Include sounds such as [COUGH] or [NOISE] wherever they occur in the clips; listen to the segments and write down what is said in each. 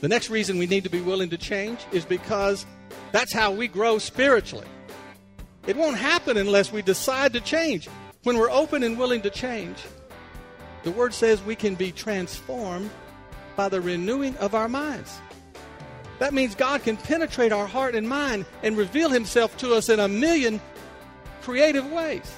The next reason we need to be willing to change is because that's how we grow spiritually. It won't happen unless we decide to change. When we're open and willing to change, the Word says we can be transformed by the renewing of our minds. That means God can penetrate our heart and mind and reveal Himself to us in a million creative ways.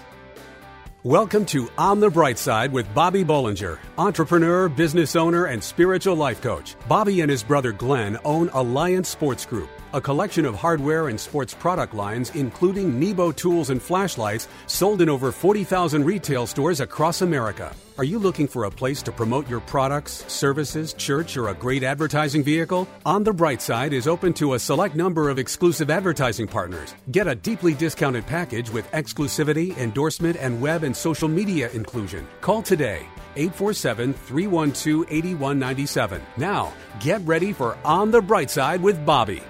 Welcome to On the Bright Side with Bobby Bollinger, entrepreneur, business owner, and spiritual life coach. Bobby and his brother Glenn own Alliance Sports Group a collection of hardware and sports product lines, including Nebo tools and flashlights, sold in over 40,000 retail stores across America. Are you looking for a place to promote your products, services, church, or a great advertising vehicle? On the Bright Side is open to a select number of exclusive advertising partners. Get a deeply discounted package with exclusivity, endorsement, and web and social media inclusion. Call today 847 312 8197. Now, get ready for On the Bright Side with Bobby.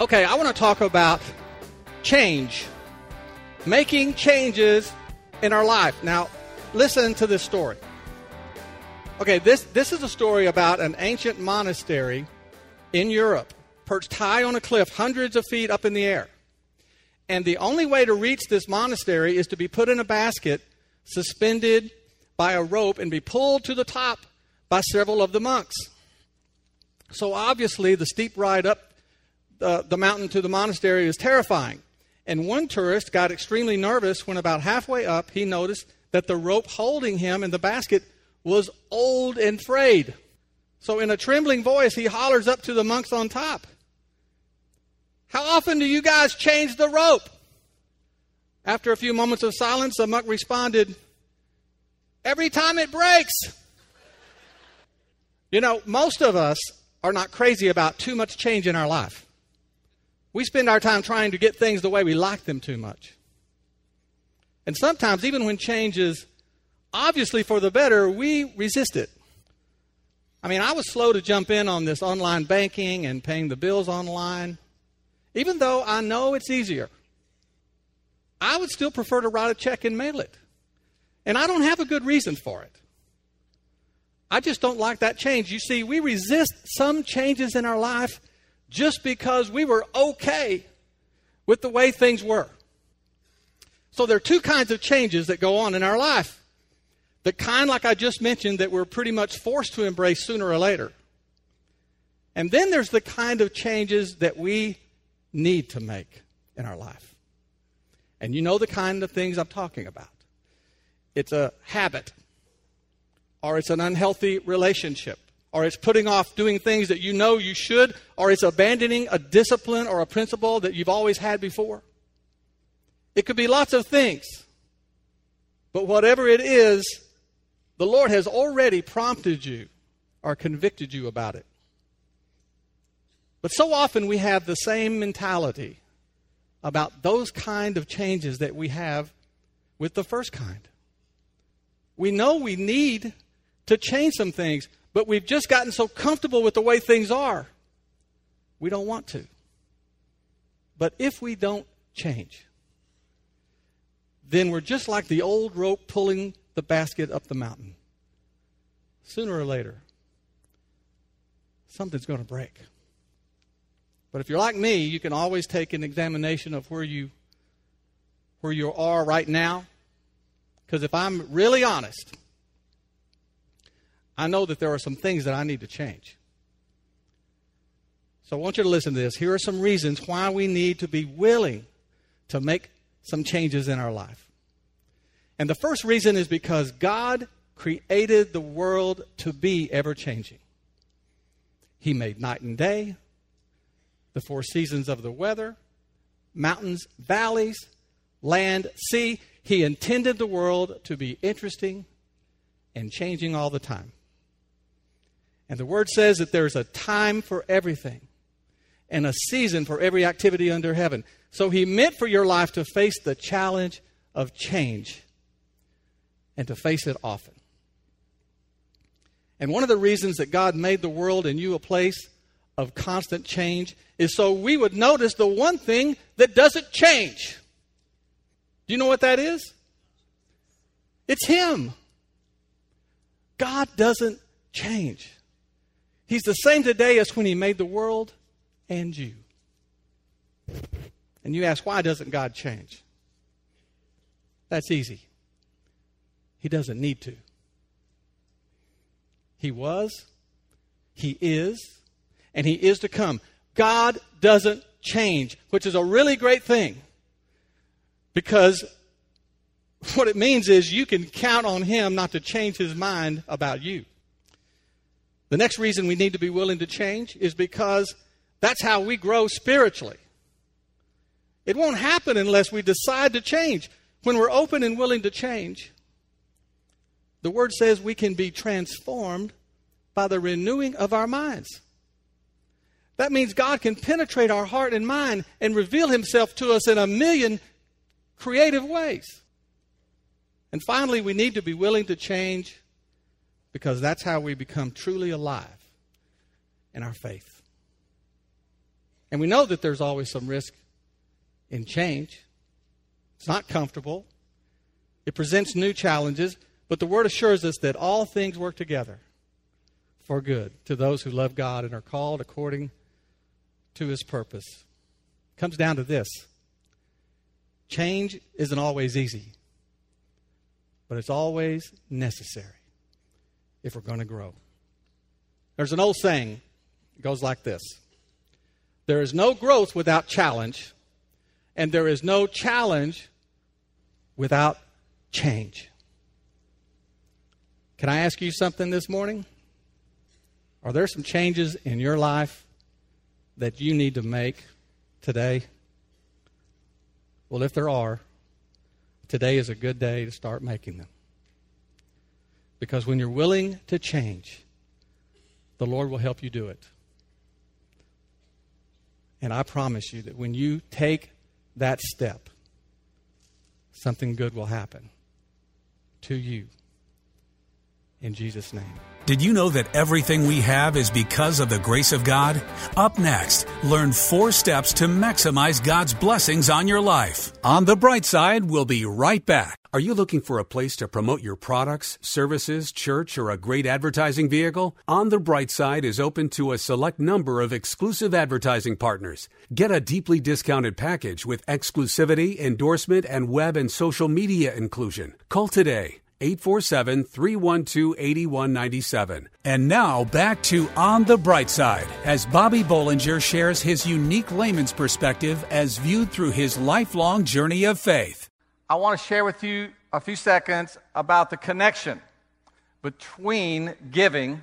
Okay, I want to talk about change, making changes in our life. Now, listen to this story. Okay, this, this is a story about an ancient monastery in Europe, perched high on a cliff, hundreds of feet up in the air. And the only way to reach this monastery is to be put in a basket, suspended by a rope, and be pulled to the top by several of the monks. So obviously, the steep ride up the mountain to the monastery is terrifying. And one tourist got extremely nervous when about halfway up he noticed that the rope holding him in the basket was old and frayed. So, in a trembling voice, he hollers up to the monks on top How often do you guys change the rope? After a few moments of silence, the monk responded, Every time it breaks. You know, most of us are not crazy about too much change in our life. We spend our time trying to get things the way we like them too much. And sometimes, even when change is obviously for the better, we resist it. I mean, I was slow to jump in on this online banking and paying the bills online, even though I know it's easier. I would still prefer to write a check and mail it. And I don't have a good reason for it. I just don't like that change. You see, we resist some changes in our life just because we were okay with the way things were. So there are two kinds of changes that go on in our life. The kind, like I just mentioned, that we're pretty much forced to embrace sooner or later. And then there's the kind of changes that we need to make in our life. And you know the kind of things I'm talking about. It's a habit, or it's an unhealthy relationship, or it's putting off doing things that you know you should, or it's abandoning a discipline or a principle that you've always had before. It could be lots of things. But whatever it is, the Lord has already prompted you or convicted you about it. But so often we have the same mentality about those kind of changes that we have with the first kind. We know we need to change some things, but we've just gotten so comfortable with the way things are, we don't want to. But if we don't change, then we're just like the old rope pulling the basket up the mountain. Sooner or later, something's going to break. But if you're like me, you can always take an examination of where you where you are right now. Because if I'm really honest, I know that there are some things that I need to change. So I want you to listen to this. Here are some reasons why we need to be willing to make some changes in our life. And the first reason is because God created the world to be ever changing. He made night and day, the four seasons of the weather, mountains, valleys, land, sea. He intended the world to be interesting and changing all the time. And the word says that there's a time for everything and a season for every activity under heaven. So he meant for your life to face the challenge of change and to face it often. And one of the reasons that God made the world and you a place of constant change is so we would notice the one thing that doesn't change. Do you know what that is? It's Him. God doesn't change. He's the same today as when He made the world and you. And you ask, why doesn't God change? That's easy. He doesn't need to. He was, He is, and He is to come. God doesn't change, which is a really great thing because what it means is you can count on Him not to change His mind about you. The next reason we need to be willing to change is because that's how we grow spiritually. It won't happen unless we decide to change. When we're open and willing to change, the Word says we can be transformed by the renewing of our minds. That means God can penetrate our heart and mind and reveal Himself to us in a million creative ways. And finally, we need to be willing to change because that's how we become truly alive in our faith. And we know that there's always some risk in change. It's not comfortable, it presents new challenges, but the Word assures us that all things work together for good to those who love God and are called according to His purpose. It comes down to this change isn't always easy, but it's always necessary if we're going to grow. There's an old saying, it goes like this There is no growth without challenge, and there is no challenge without change. Can I ask you something this morning? Are there some changes in your life that you need to make today? Well, if there are, today is a good day to start making them. Because when you're willing to change, the Lord will help you do it. And I promise you that when you take that step, something good will happen to you. In Jesus' name. Did you know that everything we have is because of the grace of God? Up next, learn four steps to maximize God's blessings on your life. On the bright side, we'll be right back. Are you looking for a place to promote your products, services, church, or a great advertising vehicle? On the Bright Side is open to a select number of exclusive advertising partners. Get a deeply discounted package with exclusivity, endorsement, and web and social media inclusion. Call today 847 312 8197. And now back to On the Bright Side as Bobby Bollinger shares his unique layman's perspective as viewed through his lifelong journey of faith. I want to share with you a few seconds about the connection between giving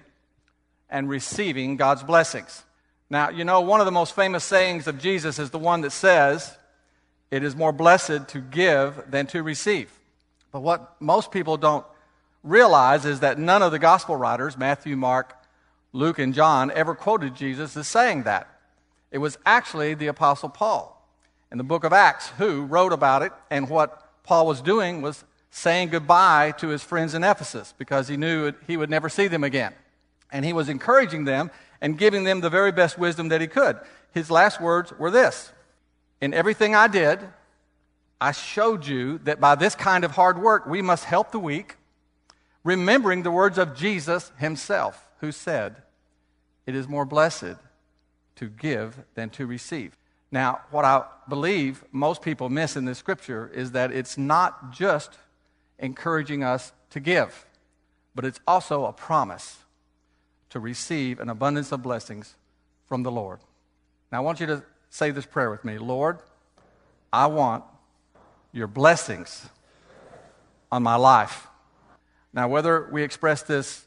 and receiving God's blessings. Now, you know, one of the most famous sayings of Jesus is the one that says, It is more blessed to give than to receive. But what most people don't realize is that none of the gospel writers, Matthew, Mark, Luke, and John, ever quoted Jesus as saying that. It was actually the Apostle Paul in the book of Acts who wrote about it, and what Paul was doing was saying goodbye to his friends in Ephesus because he knew he would never see them again. And he was encouraging them and giving them the very best wisdom that he could. His last words were this In everything I did, I showed you that by this kind of hard work, we must help the weak, remembering the words of Jesus himself, who said, It is more blessed to give than to receive. Now, what I believe most people miss in this scripture is that it's not just encouraging us to give, but it's also a promise to receive an abundance of blessings from the Lord. Now, I want you to say this prayer with me Lord, I want your blessings on my life. Now, whether we express this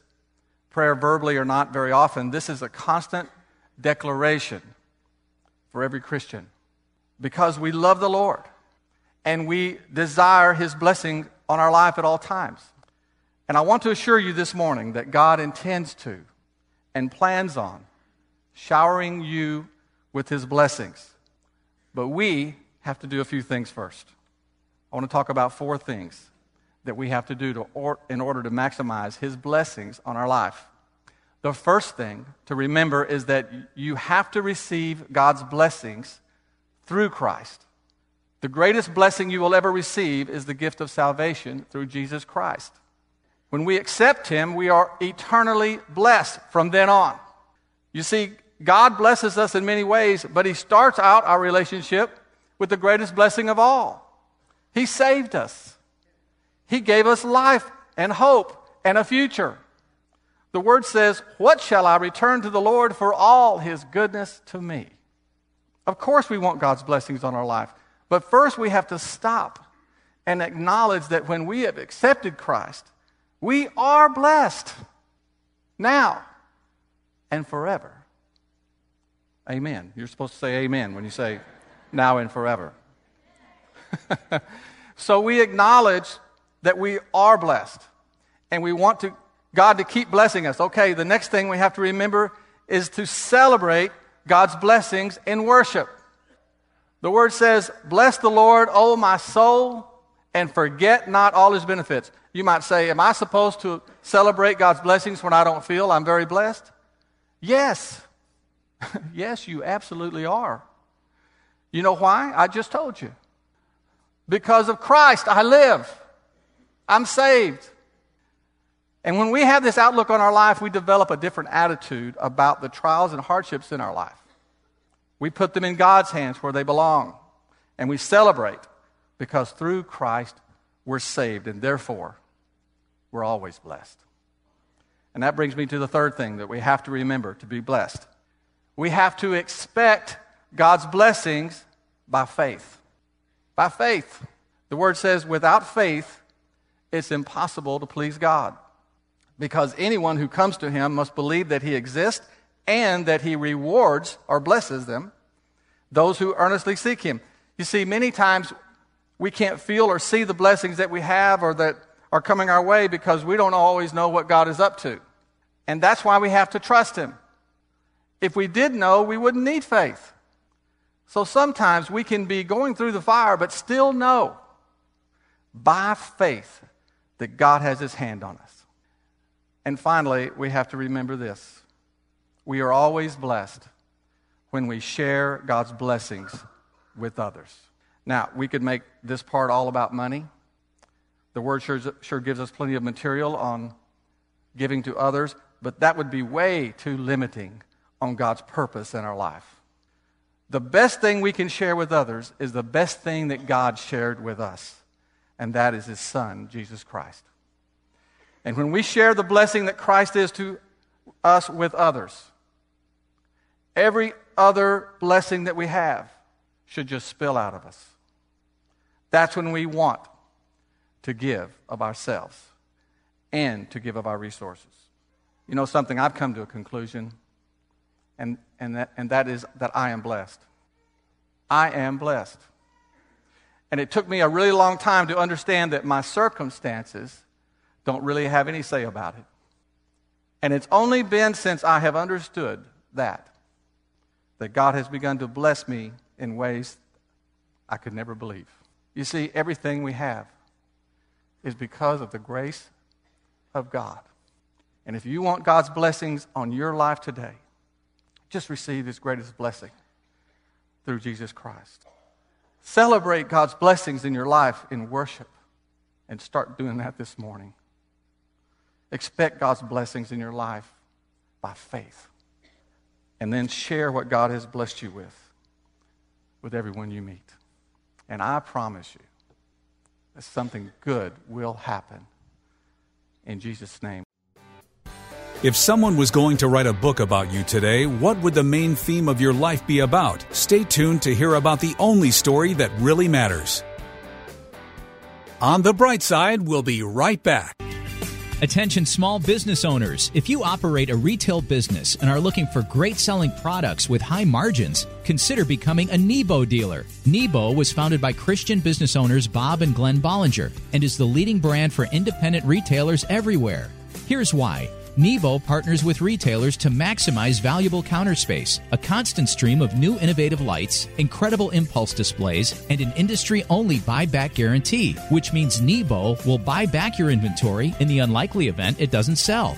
prayer verbally or not very often, this is a constant declaration for every Christian because we love the Lord and we desire His blessing on our life at all times. And I want to assure you this morning that God intends to and plans on showering you with His blessings. But we have to do a few things first. I want to talk about four things that we have to do to or, in order to maximize His blessings on our life. The first thing to remember is that you have to receive God's blessings through Christ. The greatest blessing you will ever receive is the gift of salvation through Jesus Christ. When we accept Him, we are eternally blessed from then on. You see, God blesses us in many ways, but He starts out our relationship with the greatest blessing of all. He saved us. He gave us life and hope and a future. The word says, What shall I return to the Lord for all his goodness to me? Of course, we want God's blessings on our life. But first, we have to stop and acknowledge that when we have accepted Christ, we are blessed now and forever. Amen. You're supposed to say amen when you say now and forever. [LAUGHS] so we acknowledge that we are blessed and we want to, God to keep blessing us. Okay, the next thing we have to remember is to celebrate God's blessings in worship. The word says, Bless the Lord, O my soul, and forget not all his benefits. You might say, Am I supposed to celebrate God's blessings when I don't feel I'm very blessed? Yes. [LAUGHS] yes, you absolutely are. You know why? I just told you. Because of Christ, I live. I'm saved. And when we have this outlook on our life, we develop a different attitude about the trials and hardships in our life. We put them in God's hands where they belong. And we celebrate because through Christ we're saved, and therefore we're always blessed. And that brings me to the third thing that we have to remember to be blessed. We have to expect God's blessings by faith. By faith. The word says, without faith, it's impossible to please God because anyone who comes to him must believe that he exists and that he rewards or blesses them, those who earnestly seek him. You see, many times we can't feel or see the blessings that we have or that are coming our way because we don't always know what God is up to. And that's why we have to trust him. If we did know, we wouldn't need faith. So sometimes we can be going through the fire, but still know by faith that God has his hand on us. And finally, we have to remember this we are always blessed when we share God's blessings with others. Now, we could make this part all about money. The word sure, sure gives us plenty of material on giving to others, but that would be way too limiting on God's purpose in our life. The best thing we can share with others is the best thing that God shared with us, and that is His Son, Jesus Christ. And when we share the blessing that Christ is to us with others, every other blessing that we have should just spill out of us. That's when we want to give of ourselves and to give of our resources. You know something, I've come to a conclusion, and, and, that, and that is that I am blessed. I am blessed. And it took me a really long time to understand that my circumstances don't really have any say about it. And it's only been since I have understood that that God has begun to bless me in ways I could never believe. You see, everything we have is because of the grace of God. And if you want God's blessings on your life today, just receive His greatest blessing through Jesus Christ. Celebrate God's blessings in your life in worship and start doing that this morning. Expect God's blessings in your life by faith. And then share what God has blessed you with with everyone you meet. And I promise you that something good will happen. In Jesus' name. If someone was going to write a book about you today, what would the main theme of your life be about? Stay tuned to hear about the only story that really matters. On the bright side, we'll be right back. Attention small business owners. If you operate a retail business and are looking for great selling products with high margins, consider becoming a Nebo dealer. Nebo was founded by Christian business owners Bob and Glenn Bollinger and is the leading brand for independent retailers everywhere. Here's why. Nebo partners with retailers to maximize valuable counter space, a constant stream of new innovative lights, incredible impulse displays, and an industry only buyback guarantee, which means Nebo will buy back your inventory in the unlikely event it doesn't sell.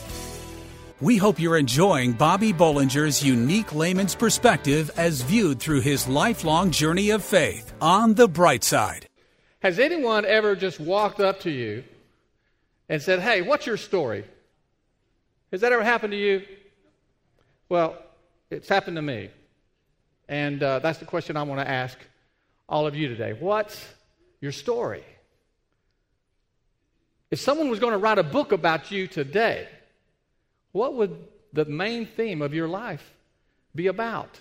We hope you're enjoying Bobby Bollinger's unique layman's perspective as viewed through his lifelong journey of faith on the bright side. Has anyone ever just walked up to you and said, Hey, what's your story? Has that ever happened to you? Well, it's happened to me. And uh, that's the question I want to ask all of you today. What's your story? If someone was going to write a book about you today, what would the main theme of your life be about?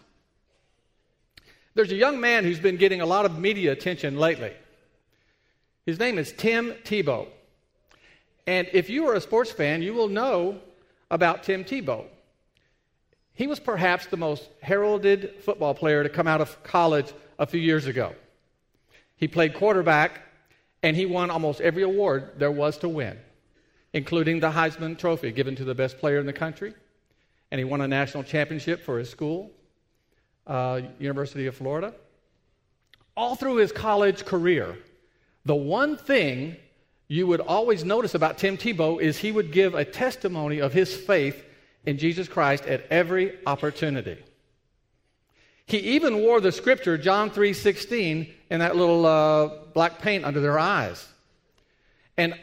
There's a young man who's been getting a lot of media attention lately. His name is Tim Tebow. And if you are a sports fan, you will know about Tim Tebow. He was perhaps the most heralded football player to come out of college a few years ago. He played quarterback and he won almost every award there was to win including the Heisman Trophy given to the best player in the country. And he won a national championship for his school, uh, University of Florida. All through his college career, the one thing you would always notice about Tim Tebow is he would give a testimony of his faith in Jesus Christ at every opportunity. He even wore the scripture John 3:16 in that little uh, black paint under their eyes. And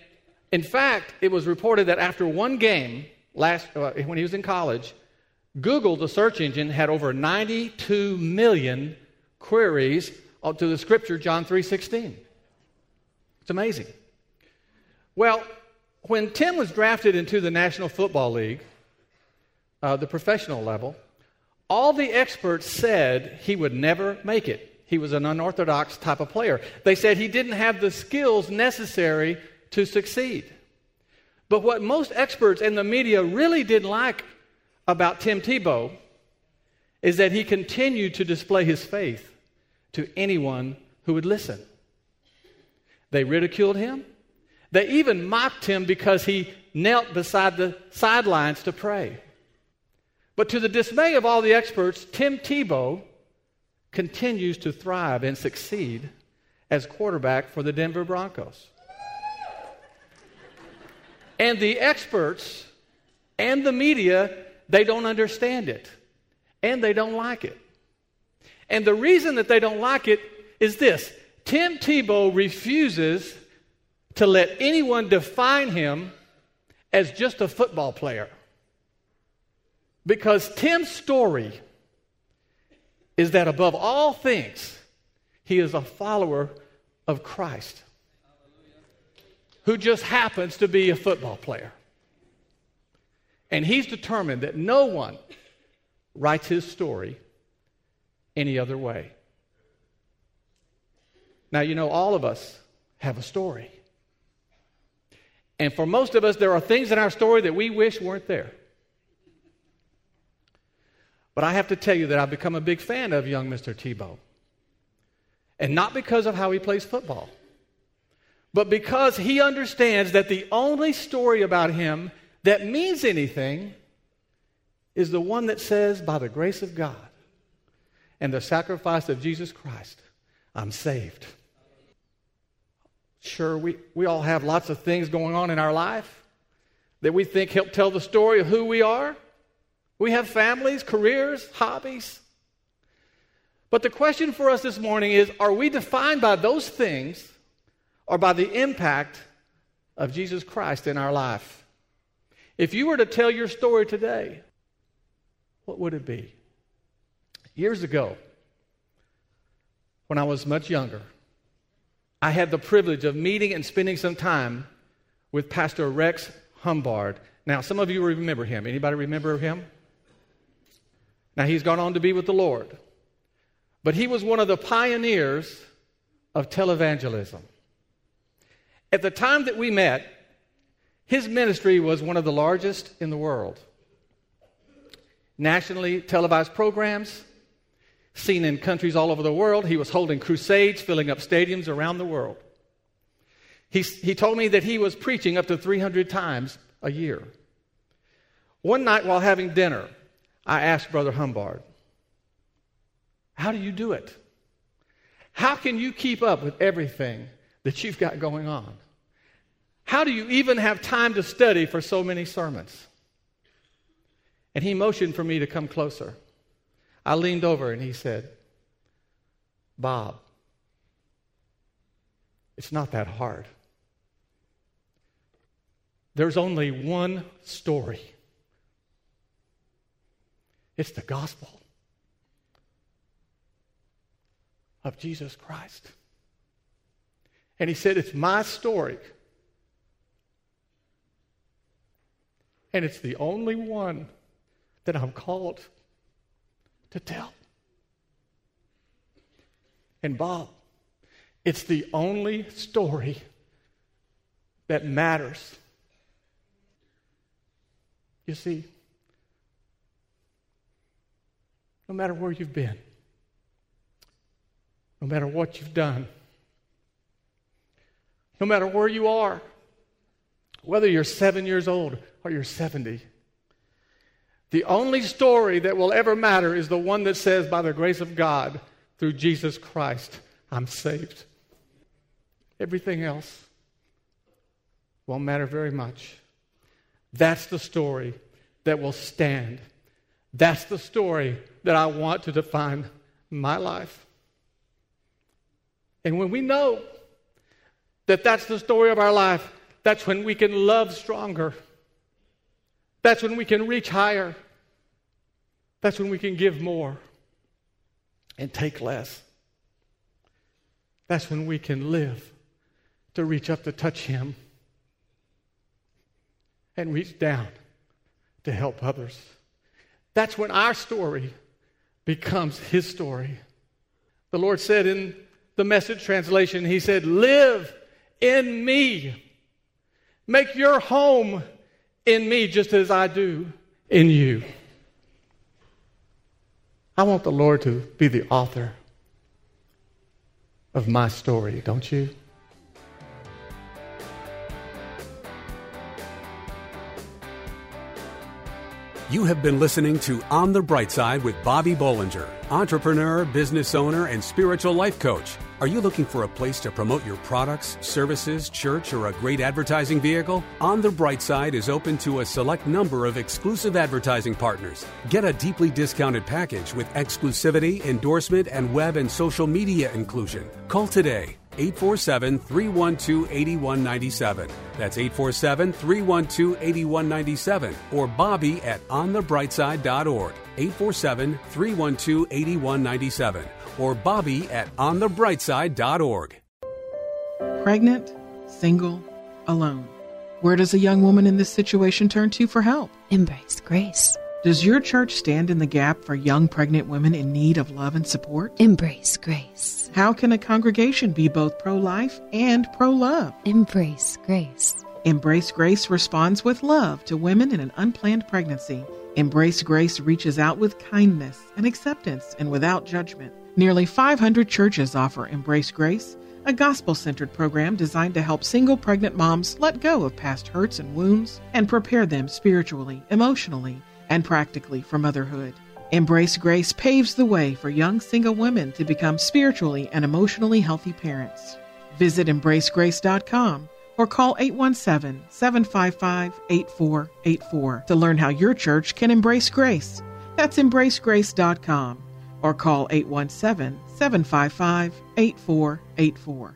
in fact, it was reported that after one game, last, uh, when he was in college, Google, the search engine, had over 92 million queries to the scripture John 3:16. It's amazing. Well, when Tim was drafted into the National Football League, uh, the professional level, all the experts said he would never make it. He was an unorthodox type of player. They said he didn't have the skills necessary to succeed. But what most experts and the media really didn't like about Tim Tebow is that he continued to display his faith to anyone who would listen. They ridiculed him. They even mocked him because he knelt beside the sidelines to pray. But to the dismay of all the experts, Tim Tebow continues to thrive and succeed as quarterback for the Denver Broncos. And the experts and the media, they don't understand it. And they don't like it. And the reason that they don't like it is this Tim Tebow refuses to let anyone define him as just a football player. Because Tim's story is that above all things, he is a follower of Christ who just happens to be a football player. And he's determined that no one writes his story any other way. Now, you know, all of us have a story. And for most of us, there are things in our story that we wish weren't there. But I have to tell you that I've become a big fan of young Mr. Tebow. And not because of how he plays football but because he understands that the only story about him that means anything is the one that says, by the grace of God and the sacrifice of Jesus Christ, I'm saved. Sure, we, we all have lots of things going on in our life that we think help tell the story of who we are. We have families, careers, hobbies. But the question for us this morning is are we defined by those things or by the impact of Jesus Christ in our life. If you were to tell your story today, what would it be? Years ago, when I was much younger, I had the privilege of meeting and spending some time with Pastor Rex Humbard. Now, some of you remember him. Anybody remember him? Now, he's gone on to be with the Lord. But he was one of the pioneers of televangelism. At the time that we met, his ministry was one of the largest in the world. nationally televised programs, seen in countries all over the world. He was holding crusades, filling up stadiums around the world. He, he told me that he was preaching up to 300 times a year. One night while having dinner, I asked Brother Humbard, How do you do it? How can you keep up with everything that you've got going on? How do you even have time to study for so many sermons? And he motioned for me to come closer. I leaned over and he said, Bob, it's not that hard. There's only one story it's the gospel of Jesus Christ. And he said, It's my story. And it's the only one that I'm called to tell. And Bob, it's the only story that matters. You see, no matter where you've been, no matter what you've done, no matter where you are, whether you're seven years old or you're 70, the only story that will ever matter is the one that says, by the grace of God, through Jesus Christ, I'm saved. Everything else won't matter very much. That's the story that will stand. That's the story that I want to define my life. And when we know that that's the story of our life, that's when we can love stronger. That's when we can reach higher. That's when we can give more and take less. That's when we can live to reach up to touch Him and reach down to help others. That's when our story becomes His story. The Lord said in the message translation, He said, Live in me. Make your home in me just as I do in you. I want the Lord to be the author of my story, don't you? You have been listening to On the Bright Side with Bobby Bollinger, entrepreneur, business owner, and spiritual life coach. Are you looking for a place to promote your products, services, church, or a great advertising vehicle? On the Bright Side is open to a select number of exclusive advertising partners. Get a deeply discounted package with exclusivity, endorsement, and web and social media inclusion. Call today 847 312 8197. That's 847 312 8197 or Bobby at onthebrightside.org. 847 312 8197 or Bobby at onthebrightside.org. Pregnant, single, alone. Where does a young woman in this situation turn to for help? Embrace grace. Does your church stand in the gap for young pregnant women in need of love and support? Embrace grace. How can a congregation be both pro life and pro love? Embrace grace. Embrace Grace responds with love to women in an unplanned pregnancy. Embrace Grace reaches out with kindness and acceptance and without judgment. Nearly 500 churches offer Embrace Grace, a gospel centered program designed to help single pregnant moms let go of past hurts and wounds and prepare them spiritually, emotionally, and practically for motherhood. Embrace Grace paves the way for young single women to become spiritually and emotionally healthy parents. Visit embracegrace.com or call 817 755 8484 to learn how your church can embrace grace. That's embracegrace.com or call 817 755 8484.